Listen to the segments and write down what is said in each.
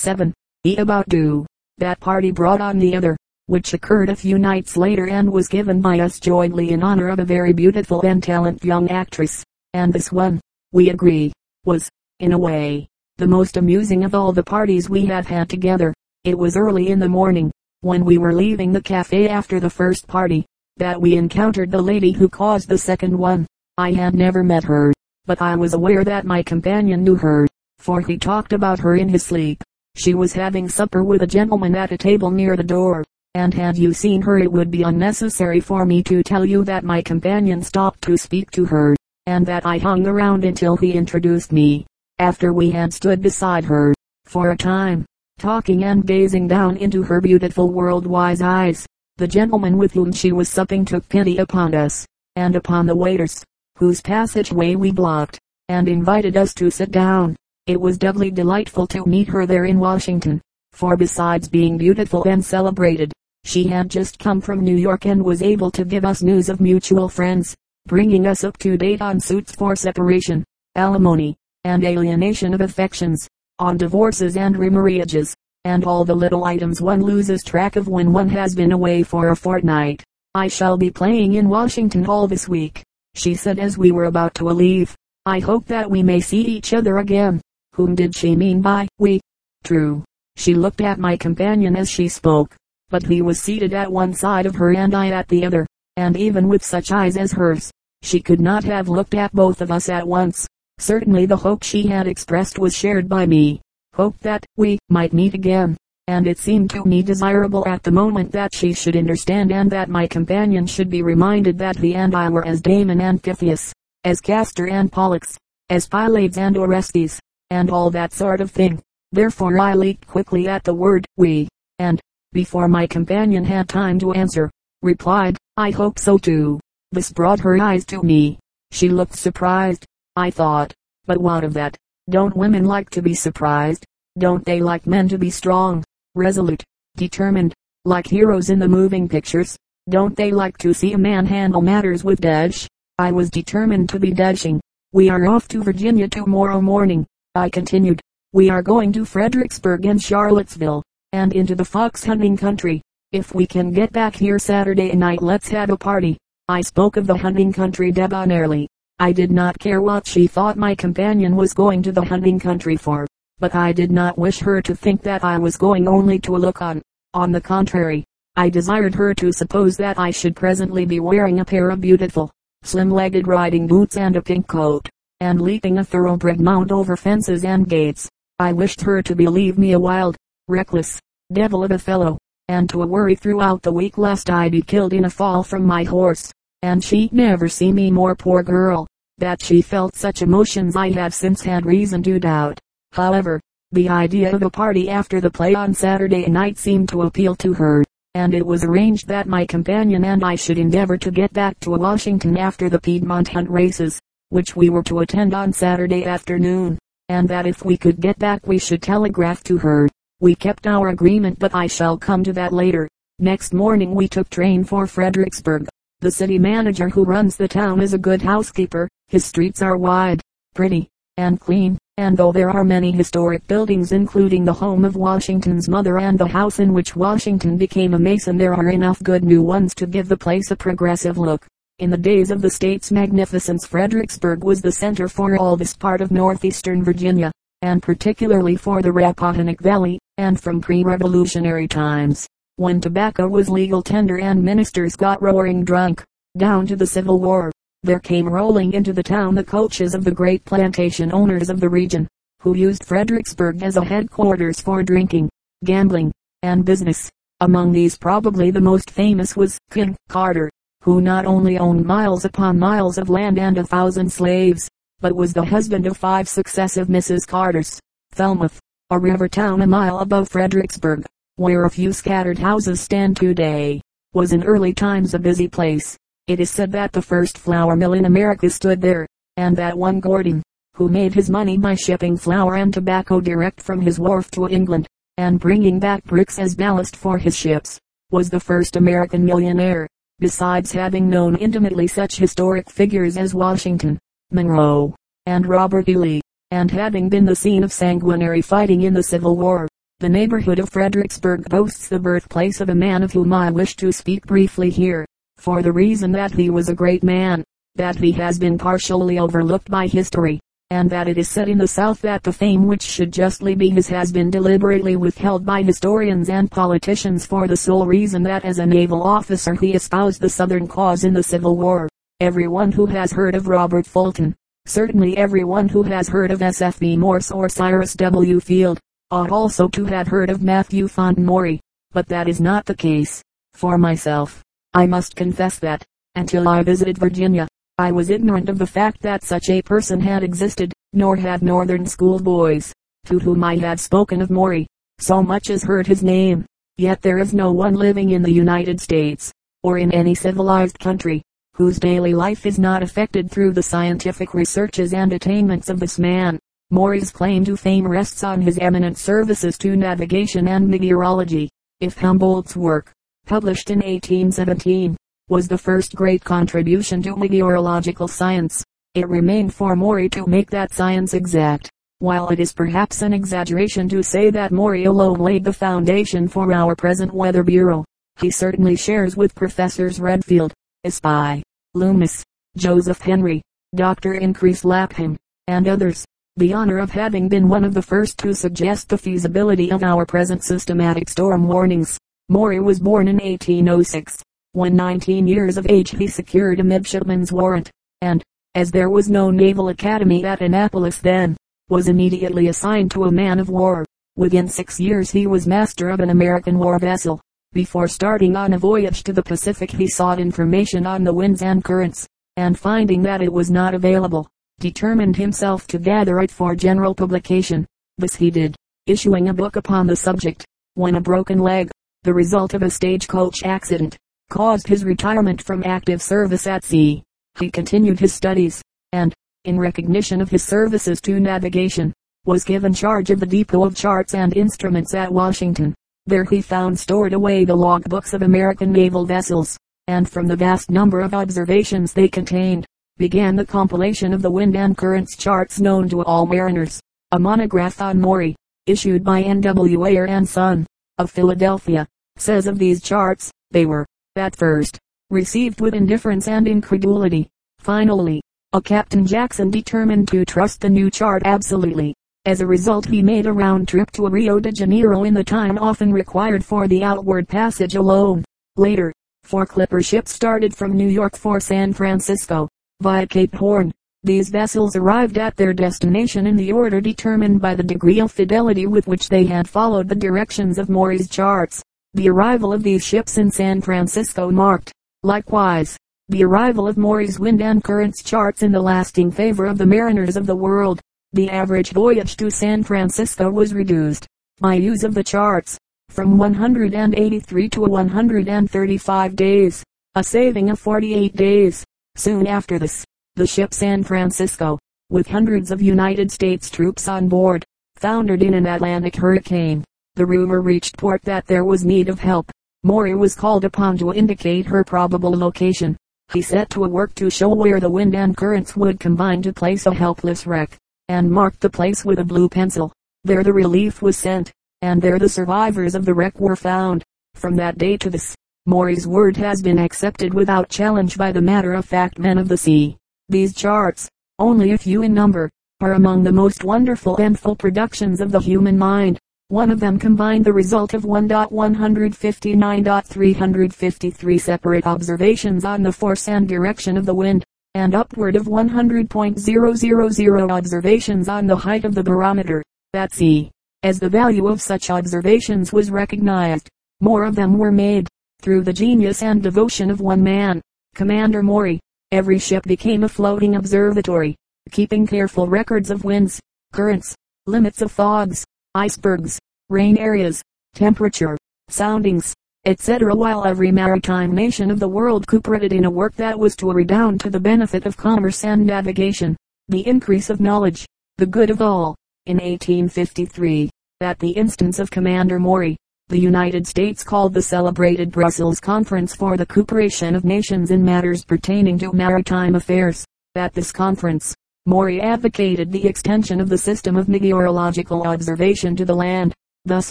7. E about due. That party brought on the other, which occurred a few nights later and was given by us jointly in honor of a very beautiful and talented young actress. And this one, we agree, was, in a way, the most amusing of all the parties we have had together. It was early in the morning, when we were leaving the cafe after the first party, that we encountered the lady who caused the second one. I had never met her, but I was aware that my companion knew her, for he talked about her in his sleep. She was having supper with a gentleman at a table near the door, and had you seen her it would be unnecessary for me to tell you that my companion stopped to speak to her, and that I hung around until he introduced me. After we had stood beside her, for a time, talking and gazing down into her beautiful world-wise eyes, the gentleman with whom she was supping took pity upon us, and upon the waiters, whose passageway we blocked, and invited us to sit down. It was doubly delightful to meet her there in Washington, for besides being beautiful and celebrated, she had just come from New York and was able to give us news of mutual friends, bringing us up to date on suits for separation, alimony, and alienation of affections, on divorces and remarriages, and all the little items one loses track of when one has been away for a fortnight. I shall be playing in Washington all this week, she said as we were about to leave. I hope that we may see each other again. Whom did she mean by we? True. She looked at my companion as she spoke, but he was seated at one side of her and I at the other, and even with such eyes as hers, she could not have looked at both of us at once. Certainly the hope she had expressed was shared by me. Hope that we might meet again. And it seemed to me desirable at the moment that she should understand and that my companion should be reminded that he and I were as Damon and Pythias, as Castor and Pollux, as Pylades and Orestes, and all that sort of thing. Therefore I leaped quickly at the word we, and, before my companion had time to answer, replied, I hope so too. This brought her eyes to me. She looked surprised, I thought. But what of that? Don't women like to be surprised? Don't they like men to be strong, resolute, determined, like heroes in the moving pictures? Don't they like to see a man handle matters with dash? I was determined to be dashing. We are off to Virginia tomorrow morning, I continued. We are going to Fredericksburg and Charlottesville, and into the fox hunting country. If we can get back here Saturday night let's have a party. I spoke of the hunting country debonairly, I did not care what she thought my companion was going to the hunting country for, but I did not wish her to think that I was going only to look on. On the contrary, I desired her to suppose that I should presently be wearing a pair of beautiful, slim-legged riding boots and a pink coat, and leaping a thoroughbred mount over fences and gates. I wished her to believe me a wild, reckless, devil of a fellow, and to worry throughout the week lest I be killed in a fall from my horse and she'd never see me more poor girl. That she felt such emotions I have since had reason to doubt. However, the idea of a party after the play on Saturday night seemed to appeal to her, and it was arranged that my companion and I should endeavor to get back to Washington after the Piedmont hunt races, which we were to attend on Saturday afternoon, and that if we could get back we should telegraph to her. We kept our agreement but I shall come to that later. Next morning we took train for Fredericksburg. The city manager who runs the town is a good housekeeper. His streets are wide, pretty, and clean, and though there are many historic buildings including the home of Washington's mother and the house in which Washington became a Mason there are enough good new ones to give the place a progressive look. In the days of the state's magnificence Fredericksburg was the center for all this part of northeastern Virginia, and particularly for the Rappahannock Valley, and from pre-revolutionary times when tobacco was legal tender and ministers got roaring drunk, down to the Civil War, there came rolling into the town the coaches of the great plantation owners of the region, who used Fredericksburg as a headquarters for drinking, gambling, and business. Among these probably the most famous was King Carter, who not only owned miles upon miles of land and a thousand slaves, but was the husband of five successive Mrs. Carters. Falmouth, a river town a mile above Fredericksburg, where a few scattered houses stand today, was in early times a busy place. It is said that the first flour mill in America stood there, and that one Gordon, who made his money by shipping flour and tobacco direct from his wharf to England, and bringing back bricks as ballast for his ships, was the first American millionaire, besides having known intimately such historic figures as Washington, Monroe, and Robert E. Lee, and having been the scene of sanguinary fighting in the Civil War The neighborhood of Fredericksburg boasts the birthplace of a man of whom I wish to speak briefly here, for the reason that he was a great man, that he has been partially overlooked by history, and that it is said in the South that the fame which should justly be his has been deliberately withheld by historians and politicians for the sole reason that as a naval officer he espoused the Southern cause in the Civil War. Everyone who has heard of Robert Fulton, certainly everyone who has heard of S.F.B. Morse or Cyrus W. Field, ought also to have heard of Matthew Fontaine Maury, but that is not the case. For myself, I must confess that, until I visited Virginia, I was ignorant of the fact that such a person had existed, nor had northern schoolboys, to whom I had spoken of Maury, so much as heard his name. Yet there is no one living in the United States, or in any civilized country, whose daily life is not affected through the scientific researches and attainments of this man. Maury's claim to fame rests on his eminent services to navigation and meteorology. If Humboldt's work, published in 1817, was the first great contribution to meteorological science. It remained for Maury to make that science exact. While it is perhaps an exaggeration to say that Maury alone laid the foundation for our present weather bureau, he certainly shares with Professors Redfield, Espy, Loomis, Joseph Henry, Dr. Increase Lapham, and others, the honor of having been one of the first to suggest the feasibility of our present systematic storm warnings. Maury was born in 1806. When 19 years of age he secured a midshipman's warrant, and, as there was no naval academy at Annapolis then, was immediately assigned to a man of war. Within six years he was master of an American war vessel. Before starting on a voyage to the Pacific he sought information on the winds and currents, and finding that it was not available, determined himself to gather it for general publication. This he did, issuing a book upon the subject, when a broken leg, the result of a stagecoach accident, caused his retirement from active service at sea. He continued his studies, and, in recognition of his services to navigation, was given charge of the depot of charts and instruments at Washington. There he found stored away the log books of American naval vessels, and from the vast number of observations they contained, began the compilation of the wind and currents charts known to all mariners. A monograph on Maury, issued by N.W. Ayer and Son, of Philadelphia, says of these charts, they were, at first, received with indifference and incredulity. Finally, a Captain Jackson determined to trust the new chart absolutely. As a result he made a round trip to Rio de Janeiro in the time often required for the outward passage alone. Later, four clipper ships started from New York for San Francisco, via Cape Horn. These vessels arrived at their destination in the order determined by the degree of fidelity with which they had followed the directions of Maury's charts. The arrival of these ships in San Francisco marked, likewise, the arrival of Maury's wind and currents charts in the lasting favor of the mariners of the world. The average voyage to San Francisco was reduced, by use of the charts, from 183 to 135 days, a saving of 48 days. Soon after this, the ship San Francisco, with hundreds of United States troops on board, foundered in an Atlantic hurricane. The rumor reached port that there was need of help. Maury was called upon to indicate her probable location. He set to work to show where the wind and currents would combine to place a helpless wreck, and marked the place with a blue pencil. There the relief was sent, and there the survivors of the wreck were found. From that day to this, Maury's word has been accepted without challenge by the matter-of-fact men of the sea. These charts, only a few in number, are among the most wonderful and full productions of the human mind. One of them combined the result of 1.159.353 separate observations on the force and direction of the wind, and upward of 100.000 observations on the height of the barometer, at sea. As the value of such observations was recognized, more of them were made, through the genius and devotion of one man, Commander Maury. Every ship became a floating observatory, keeping careful records of winds, currents, limits of fogs, icebergs, rain areas, temperature, soundings, etc. while every maritime nation of the world cooperated in a work that was to redound to the benefit of commerce and navigation, the increase of knowledge, the good of all. In 1853, at the instance of Commander Maury, the United States called the celebrated Brussels Conference for the cooperation of nations in matters pertaining to maritime affairs. At this conference, Maury advocated the extension of the system of meteorological observation to the land. thus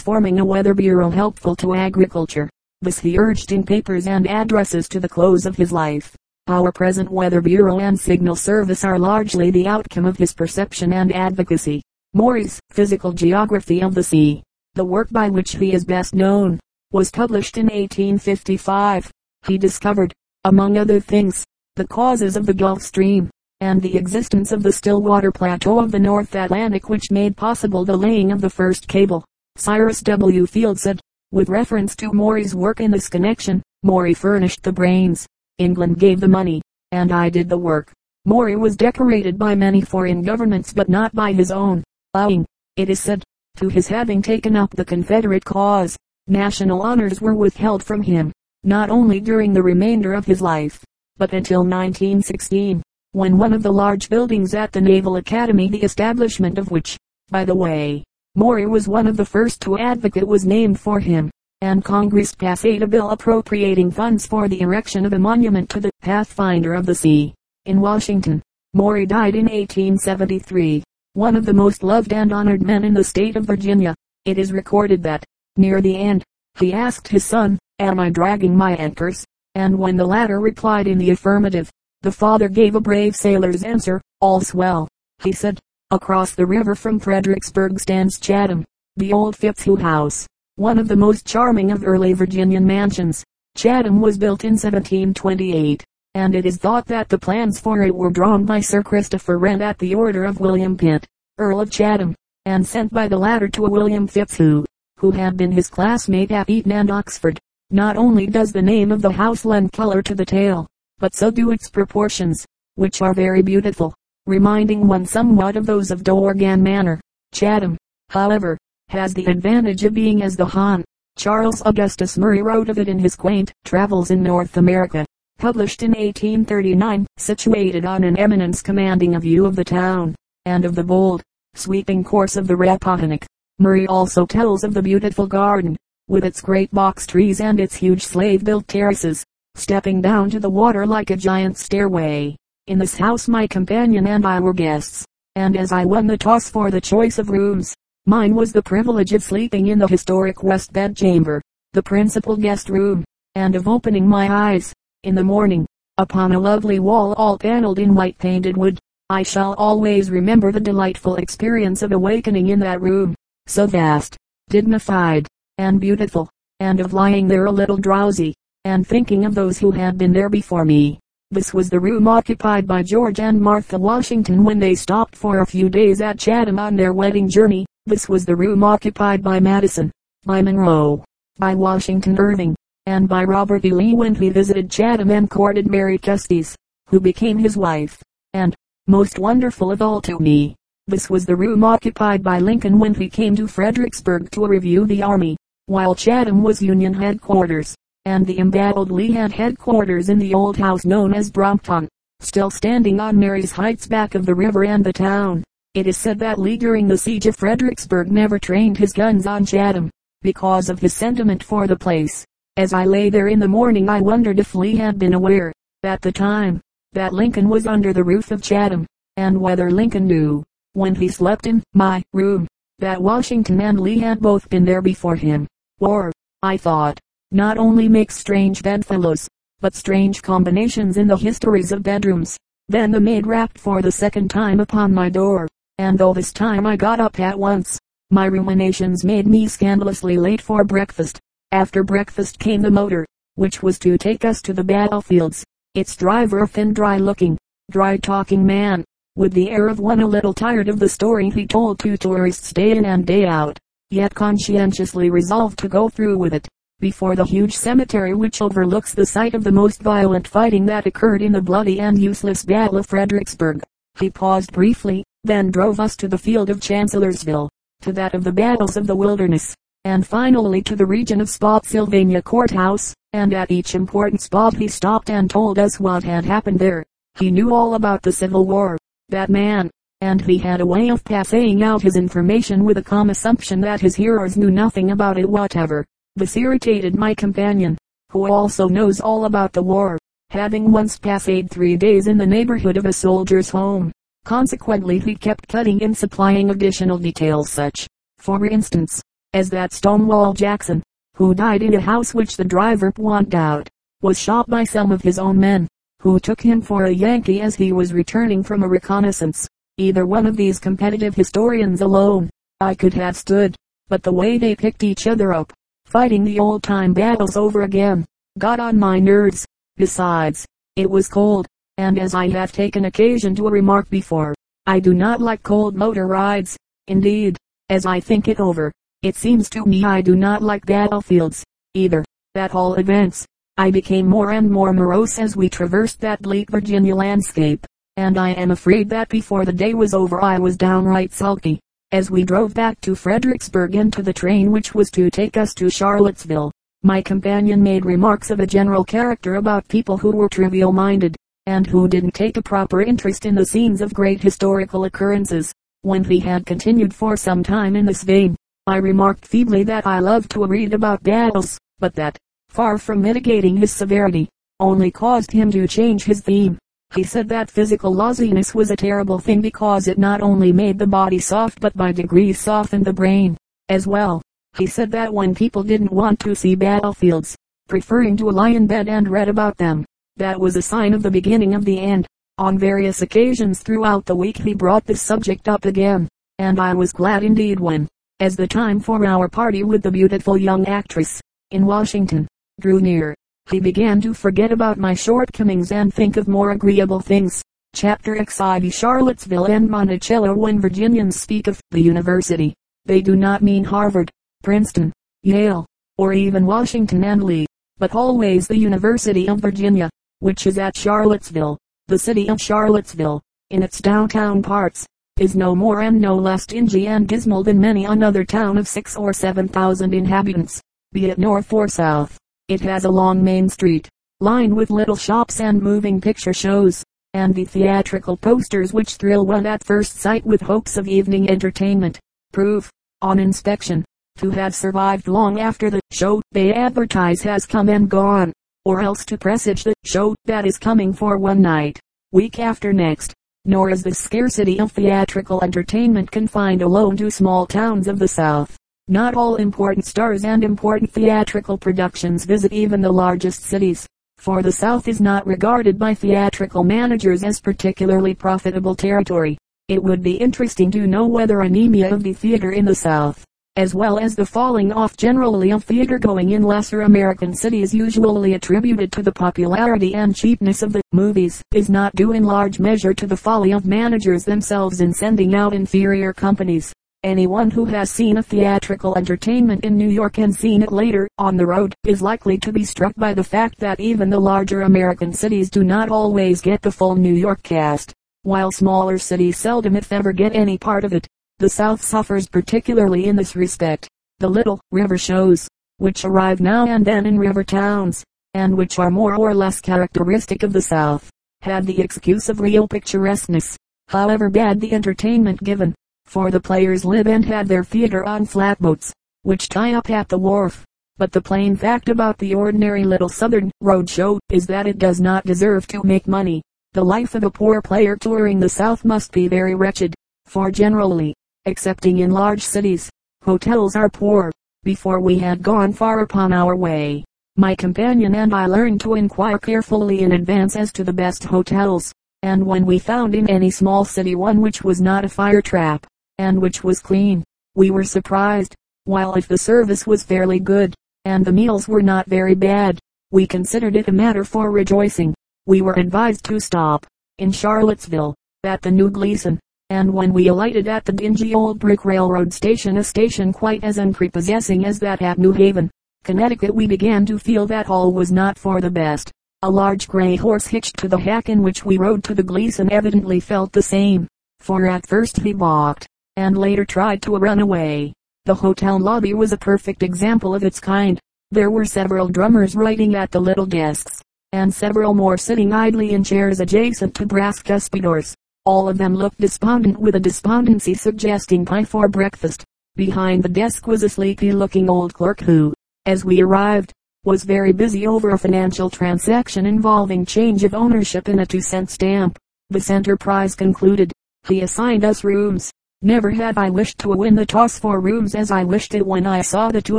forming a weather bureau helpful to agriculture. This he urged in papers and addresses to the close of his life. Our present Weather Bureau and Signal Service are largely the outcome of his perception and advocacy. Maury's Physical Geography of the Sea, the work by which he is best known, was published in 1855. He discovered, among other things, the causes of the Gulf Stream, and the existence of the Stillwater Plateau of the North Atlantic which made possible the laying of the first cable. Cyrus W. Field said, with reference to Maury's work in this connection, Maury furnished the brains, England gave the money, and I did the work. Maury was decorated by many foreign governments but not by his own, owing, it is said, to his having taken up the Confederate cause. National honors were withheld from him, not only during the remainder of his life, but until 1916, when one of the large buildings at the Naval Academy the establishment of which, by the way, Maury was one of the first to advocate was named for him and Congress passed a bill appropriating funds for the erection of a monument to the Pathfinder of the Sea. In Washington, Maury died in 1873, one of the most loved and honored men in the state of Virginia. It is recorded that, near the end, he asked his son, Am I dragging my anchors? And when the latter replied in the affirmative, the father gave a brave sailor's answer, All's well, he said. Across the river from Fredericksburg stands Chatham, the old Fitzhugh House one of the most charming of early Virginian mansions. Chatham was built in 1728, and it is thought that the plans for it were drawn by Sir Christopher Wren at the order of William Pitt, Earl of Chatham, and sent by the latter to a William Fitzhugh, who had been his classmate at Eton and Oxford. Not only does the name of the house lend color to the tale, but so do its proportions, which are very beautiful, reminding one somewhat of those of Dorgan Manor. Chatham, however, has the advantage of being as the Han. Charles Augustus Murray wrote of it in his quaint Travels in North America, published in 1839, situated on an eminence commanding a view of the town, and of the bold, sweeping course of the Rappahannock. Murray also tells of the beautiful garden, with its great box trees and its huge slave-built terraces, stepping down to the water like a giant stairway. In this house my companion and I were guests, and as I won the toss for the choice of rooms, Mine was the privilege of sleeping in the historic west bed chamber, the principal guest room, and of opening my eyes, in the morning, upon a lovely wall all paneled in white painted wood. I shall always remember the delightful experience of awakening in that room, so vast, dignified, and beautiful, and of lying there a little drowsy, and thinking of those who had been there before me. This was the room occupied by George and Martha Washington when they stopped for a few days at Chatham on their wedding journey. This was the room occupied by Madison, by Monroe, by Washington Irving, and by Robert E. Lee when he visited Chatham and courted Mary Custis, who became his wife. And, most wonderful of all to me, this was the room occupied by Lincoln when he came to Fredericksburg to review the army, while Chatham was Union headquarters, and the embattled Lee had headquarters in the old house known as Brompton, still standing on Marye's Heights back of the river and the town. It is said that Lee during the siege of Fredericksburg never trained his guns on Chatham, because of his sentiment for the place. As I lay there in the morning I wondered if Lee had been aware, at the time, that Lincoln was under the roof of Chatham, and whether Lincoln knew, when he slept in my room, that Washington and Lee had both been there before him. War, I thought, not only makes strange bedfellows, but strange combinations in the histories of bedrooms. Then the maid rapped for the second time upon my door and though this time I got up at once, my ruminations made me scandalously late for breakfast. After breakfast came the motor, which was to take us to the battlefields. Its driver a thin dry looking, dry talking man, with the air of one a little tired of the story he told to tourists day in and day out, yet conscientiously resolved to go through with it. Before the huge cemetery which overlooks the site of the most violent fighting that occurred in the bloody and useless Battle of Fredericksburg, he paused briefly, then drove us to the field of Chancellorsville, to that of the battles of the wilderness, and finally to the region of Spotsylvania Courthouse, and at each important spot he stopped and told us what had happened there. He knew all about the Civil War, that man, and he had a way of passing out his information with a calm assumption that his hearers knew nothing about it whatever. This irritated my companion, who also knows all about the war, having once passed three days in the neighborhood of a soldier's home. Consequently he kept cutting in supplying additional details such, for instance, as that Stonewall Jackson, who died in a house which the driver pointed out, was shot by some of his own men, who took him for a Yankee as he was returning from a reconnaissance. Either one of these competitive historians alone, I could have stood, but the way they picked each other up, fighting the old time battles over again, got on my nerves. Besides, it was cold, and as I have taken occasion to remark before, I do not like cold motor rides. Indeed, as I think it over, it seems to me I do not like battlefields, either. At all events, I became more and more morose as we traversed that bleak Virginia landscape, and I am afraid that before the day was over I was downright sulky. As we drove back to Fredericksburg into the train which was to take us to Charlottesville, my companion made remarks of a general character about people who were trivial minded, and who didn't take a proper interest in the scenes of great historical occurrences. When he had continued for some time in this vein, I remarked feebly that I loved to read about battles, but that, far from mitigating his severity, only caused him to change his theme. He said that physical lawsiness was a terrible thing because it not only made the body soft but by degrees softened the brain, as well. He said that when people didn't want to see battlefields, preferring to lie in bed and read about them, that was a sign of the beginning of the end. On various occasions throughout the week he brought this subject up again, and I was glad indeed when, as the time for our party with the beautiful young actress, in Washington, drew near, he began to forget about my shortcomings and think of more agreeable things. Chapter XIV Charlottesville and Monticello When Virginians speak of the university, they do not mean Harvard, Princeton, Yale, or even Washington and Lee, but always the University of Virginia, which is at Charlottesville. The city of Charlottesville, in its downtown parts, is no more and no less dingy and dismal than many another town of six or seven thousand inhabitants, be it north or south. It has a long main street, lined with little shops and moving picture shows, and the theatrical posters which thrill one at first sight with hopes of evening entertainment, prove, on inspection, to have survived long after the show they advertise has come and gone, or else to presage the show that is coming for one night, week after next. Nor is the scarcity of theatrical entertainment confined alone to small towns of the South. Not all important stars and important theatrical productions visit even the largest cities, for the South is not regarded by theatrical managers as particularly profitable territory. It would be interesting to know whether anemia of the theater in the South, as well as the falling off generally of theater going in lesser American cities usually attributed to the popularity and cheapness of the movies, is not due in large measure to the folly of managers themselves in sending out inferior companies. Anyone who has seen a theatrical entertainment in New York and seen it later on the road is likely to be struck by the fact that even the larger American cities do not always get the full New York cast, while smaller cities seldom if ever get any part of it. The South suffers particularly in this respect. The little river shows, which arrive now and then in river towns, and which are more or less characteristic of the South, had the excuse of real picturesqueness, however bad the entertainment given for the players live and had their theater on flatboats, which tie up at the wharf. But the plain fact about the ordinary little southern road show is that it does not deserve to make money. The life of a poor player touring the south must be very wretched, for generally, excepting in large cities, hotels are poor. Before we had gone far upon our way, my companion and I learned to inquire carefully in advance as to the best hotels, and when we found in any small city one which was not a fire trap, and which was clean. We were surprised, while if the service was fairly good, and the meals were not very bad, we considered it a matter for rejoicing. We were advised to stop, in Charlottesville, at the New Gleason, and when we alighted at the dingy old brick railroad station a station quite as unprepossessing as that at New Haven, Connecticut we began to feel that all was not for the best. A large gray horse hitched to the hack in which we rode to the Gleason evidently felt the same, for at first he balked, and later tried to run away. The hotel lobby was a perfect example of its kind. There were several drummers writing at the little desks, and several more sitting idly in chairs adjacent to brass cuspidors. All of them looked despondent with a despondency suggesting pie for breakfast. Behind the desk was a sleepy looking old clerk who, as we arrived, was very busy over a financial transaction involving change of ownership in a two cent stamp. This enterprise concluded, he assigned us rooms, Never had I wished to win the toss for rooms as I wished it when I saw the two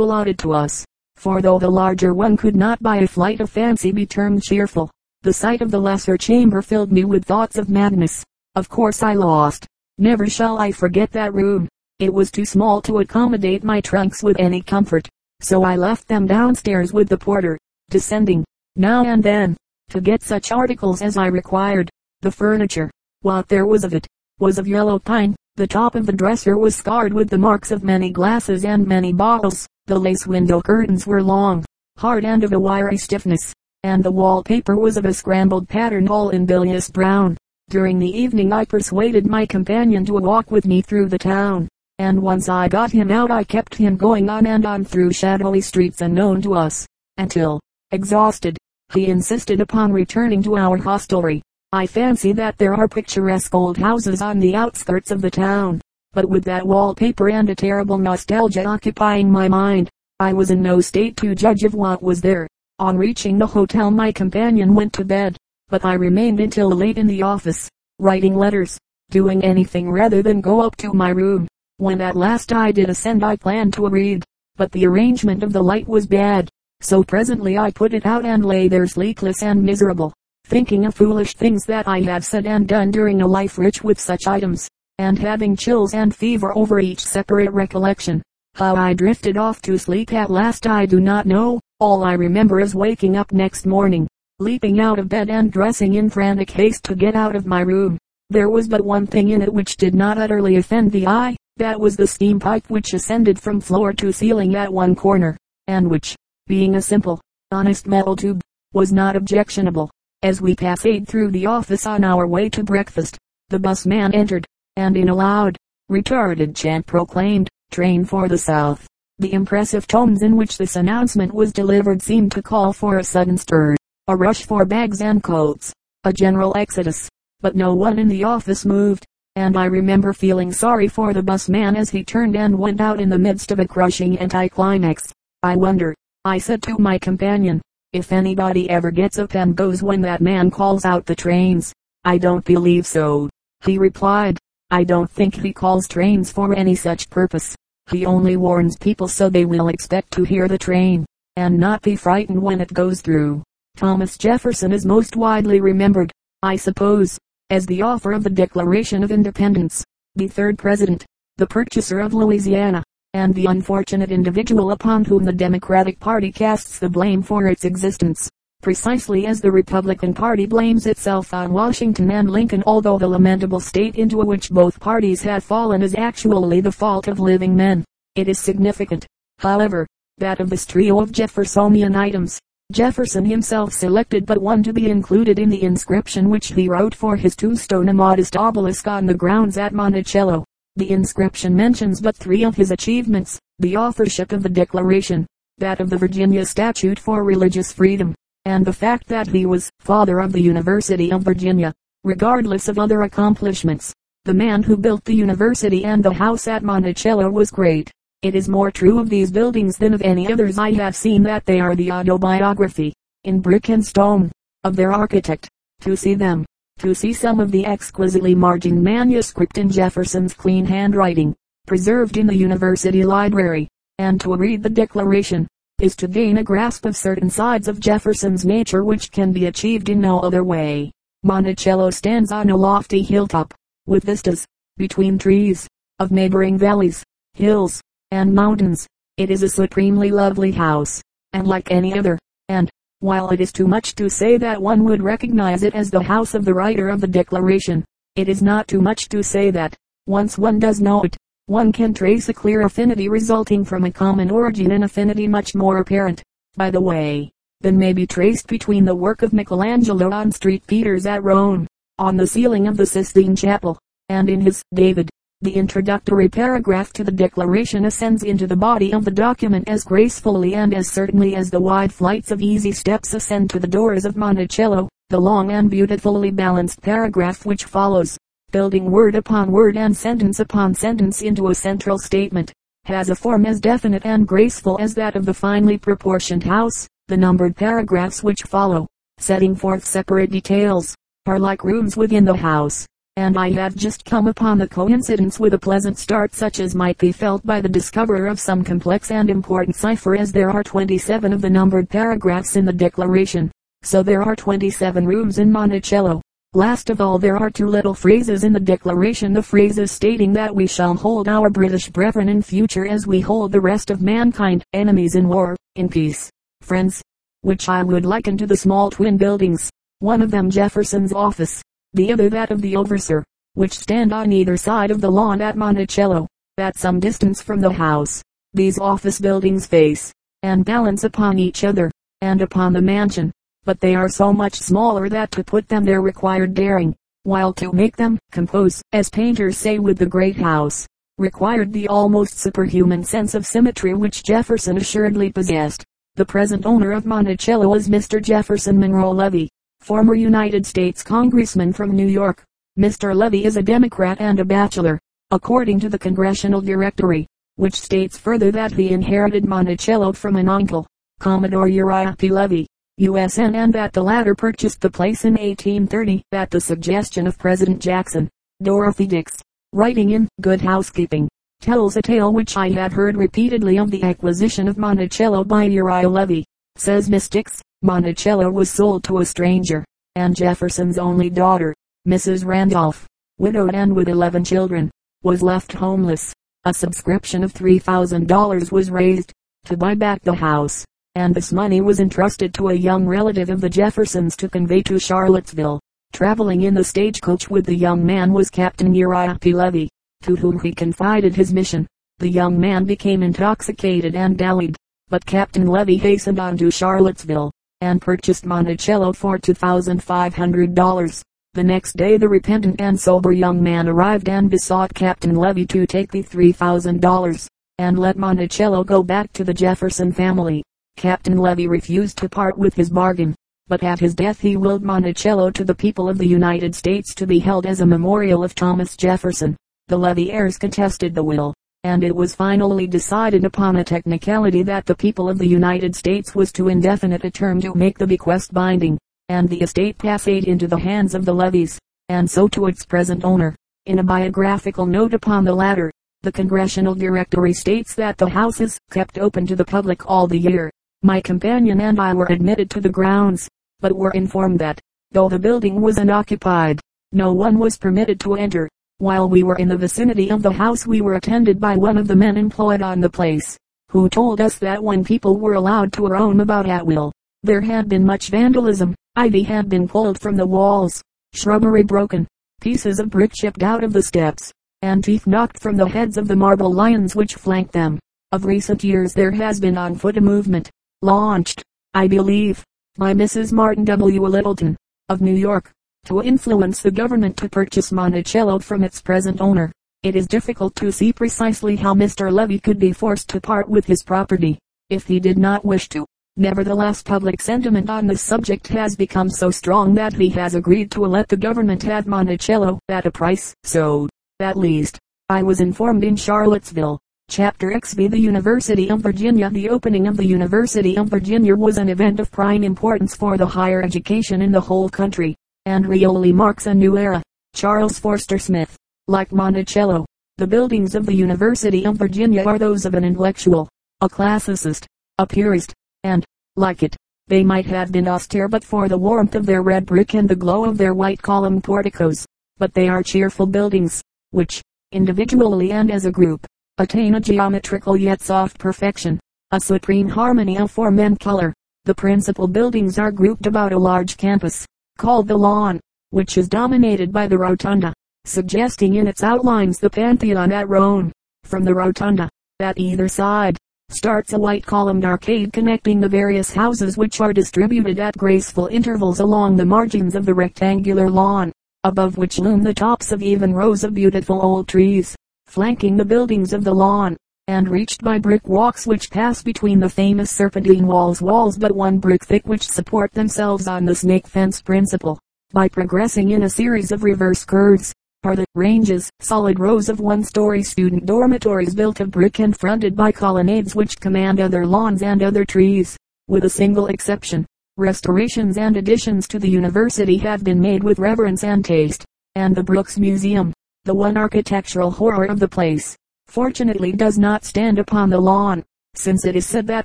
allotted to us. For though the larger one could not by a flight of fancy be termed cheerful, the sight of the lesser chamber filled me with thoughts of madness. Of course I lost. Never shall I forget that room. It was too small to accommodate my trunks with any comfort, so I left them downstairs with the porter, descending, now and then, to get such articles as I required. The furniture, what there was of it, was of yellow pine, the top of the dresser was scarred with the marks of many glasses and many bottles. The lace window curtains were long, hard and of a wiry stiffness, and the wallpaper was of a scrambled pattern all in bilious brown. During the evening I persuaded my companion to walk with me through the town, and once I got him out I kept him going on and on through shadowy streets unknown to us, until, exhausted, he insisted upon returning to our hostelry. I fancy that there are picturesque old houses on the outskirts of the town, but with that wallpaper and a terrible nostalgia occupying my mind, I was in no state to judge of what was there. On reaching the hotel my companion went to bed, but I remained until late in the office, writing letters, doing anything rather than go up to my room. When at last I did ascend I planned to read, but the arrangement of the light was bad, so presently I put it out and lay there sleepless and miserable thinking of foolish things that I had said and done during a life rich with such items, and having chills and fever over each separate recollection. How I drifted off to sleep at last I do not know. All I remember is waking up next morning, leaping out of bed and dressing in frantic haste to get out of my room. There was but one thing in it which did not utterly offend the eye. That was the steam pipe which ascended from floor to ceiling at one corner, and which, being a simple, honest metal tube, was not objectionable. As we passed through the office on our way to breakfast, the bus man entered, and in a loud, retarded chant proclaimed, train for the south. The impressive tones in which this announcement was delivered seemed to call for a sudden stir, a rush for bags and coats, a general exodus. But no one in the office moved, and I remember feeling sorry for the bus man as he turned and went out in the midst of a crushing anticlimax. I wonder, I said to my companion, if anybody ever gets up and goes when that man calls out the trains, I don't believe so. He replied, I don't think he calls trains for any such purpose. He only warns people so they will expect to hear the train, and not be frightened when it goes through. Thomas Jefferson is most widely remembered, I suppose, as the author of the Declaration of Independence, the third president, the purchaser of Louisiana, and the unfortunate individual upon whom the Democratic Party casts the blame for its existence, precisely as the Republican Party blames itself on Washington and Lincoln although the lamentable state into which both parties have fallen is actually the fault of living men. It is significant, however, that of this trio of Jeffersonian items, Jefferson himself selected but one to be included in the inscription which he wrote for his tombstone a modest obelisk on the grounds at Monticello. The inscription mentions but three of his achievements, the authorship of the Declaration, that of the Virginia Statute for Religious Freedom, and the fact that he was father of the University of Virginia. Regardless of other accomplishments, the man who built the university and the house at Monticello was great. It is more true of these buildings than of any others I have seen that they are the autobiography, in brick and stone, of their architect. To see them, to see some of the exquisitely margined manuscript in Jefferson's clean handwriting, preserved in the university library, and to read the declaration, is to gain a grasp of certain sides of Jefferson's nature which can be achieved in no other way. Monticello stands on a lofty hilltop, with vistas, between trees, of neighboring valleys, hills, and mountains. It is a supremely lovely house, and like any other, and, while it is too much to say that one would recognize it as the house of the writer of the Declaration, it is not too much to say that, once one does know it, one can trace a clear affinity resulting from a common origin an affinity much more apparent, by the way, than may be traced between the work of Michelangelo on St. Peter's at Rome, on the ceiling of the Sistine Chapel, and in his David, the introductory paragraph to the declaration ascends into the body of the document as gracefully and as certainly as the wide flights of easy steps ascend to the doors of Monticello. The long and beautifully balanced paragraph which follows, building word upon word and sentence upon sentence into a central statement, has a form as definite and graceful as that of the finely proportioned house. The numbered paragraphs which follow, setting forth separate details, are like rooms within the house and I have just come upon the coincidence with a pleasant start such as might be felt by the discoverer of some complex and important cipher as there are 27 of the numbered paragraphs in the declaration. So there are 27 rooms in Monticello. Last of all there are two little phrases in the declaration the phrases stating that we shall hold our British brethren in future as we hold the rest of mankind, enemies in war, in peace, friends, which I would liken to the small twin buildings, one of them Jefferson's office, the other that of the overseer, which stand on either side of the lawn at Monticello, at some distance from the house. These office buildings face, and balance upon each other, and upon the mansion, but they are so much smaller that to put them there required daring, while to make them compose, as painters say with the great house, required the almost superhuman sense of symmetry which Jefferson assuredly possessed. The present owner of Monticello is Mr. Jefferson Monroe Levy, former United States Congressman from New York. Mr. Levy is a Democrat and a bachelor, according to the Congressional Directory, which states further that he inherited Monticello from an uncle, Commodore Uriah P. Levy. USN and that the latter purchased the place in 1830 at the suggestion of President Jackson. Dorothy Dix, writing in Good Housekeeping, tells a tale which I had heard repeatedly of the acquisition of Monticello by Uriah Levy. Says Miss Dix, Monticello was sold to a stranger, and Jefferson's only daughter, Mrs. Randolph, widowed and with 11 children, was left homeless. A subscription of $3,000 was raised to buy back the house and this money was entrusted to a young relative of the Jeffersons to convey to Charlottesville. Traveling in the stagecoach with the young man was Captain Uriah P. Levy, to whom he confided his mission. The young man became intoxicated and dallied, but Captain Levy hastened on to Charlottesville, and purchased Monticello for $2,500. The next day the repentant and sober young man arrived and besought Captain Levy to take the $3,000, and let Monticello go back to the Jefferson family. Captain Levy refused to part with his bargain, but at his death he willed Monticello to the people of the United States to be held as a memorial of Thomas Jefferson. The Levy heirs contested the will, and it was finally decided upon a technicality that the people of the United States was too indefinite a term to make the bequest binding, and the estate passed into the hands of the Levys, and so to its present owner. In a biographical note upon the latter, the Congressional Directory states that the house is kept open to the public all the year, my companion and I were admitted to the grounds, but were informed that, though the building was unoccupied, no one was permitted to enter. While we were in the vicinity of the house we were attended by one of the men employed on the place, who told us that when people were allowed to roam about at will, there had been much vandalism, ivy had been pulled from the walls, shrubbery broken, pieces of brick chipped out of the steps, and teeth knocked from the heads of the marble lions which flanked them. Of recent years there has been on foot a movement, launched, I believe, by Mrs. Martin W. Littleton, of New York, to influence the government to purchase Monticello from its present owner. It is difficult to see precisely how Mr. Levy could be forced to part with his property, if he did not wish to. Nevertheless public sentiment on this subject has become so strong that he has agreed to let the government have Monticello at a price, so, at least, I was informed in Charlottesville, Chapter XV The University of Virginia The opening of the University of Virginia was an event of prime importance for the higher education in the whole country, and really marks a new era. Charles Forster Smith, like Monticello, the buildings of the University of Virginia are those of an intellectual, a classicist, a purist, and, like it, they might have been austere but for the warmth of their red brick and the glow of their white column porticos. But they are cheerful buildings, which, individually and as a group, attain a geometrical yet soft perfection, a supreme harmony of form and color. The principal buildings are grouped about a large campus, called the lawn, which is dominated by the rotunda, suggesting in its outlines the Pantheon at Rome. From the rotunda, at either side, starts a white columned arcade connecting the various houses which are distributed at graceful intervals along the margins of the rectangular lawn, above which loom the tops of even rows of beautiful old trees flanking the buildings of the lawn, and reached by brick walks which pass between the famous serpentine walls walls but one brick thick which support themselves on the snake fence principle, by progressing in a series of reverse curves, are the ranges, solid rows of one-story student dormitories built of brick and fronted by colonnades which command other lawns and other trees, with a single exception. Restorations and additions to the university have been made with reverence and taste and the Brooks Museum, the one architectural horror of the place, fortunately does not stand upon the lawn, since it is said that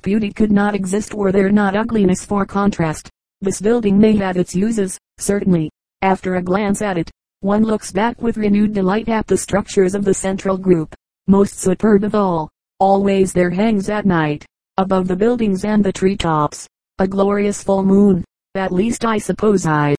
beauty could not exist were there not ugliness for contrast. This building may have its uses, certainly. After a glance at it, one looks back with renewed delight at the structures of the central group. Most superb of all, always there hangs at night, above the buildings and the tree tops, a glorious full moon. At least I suppose I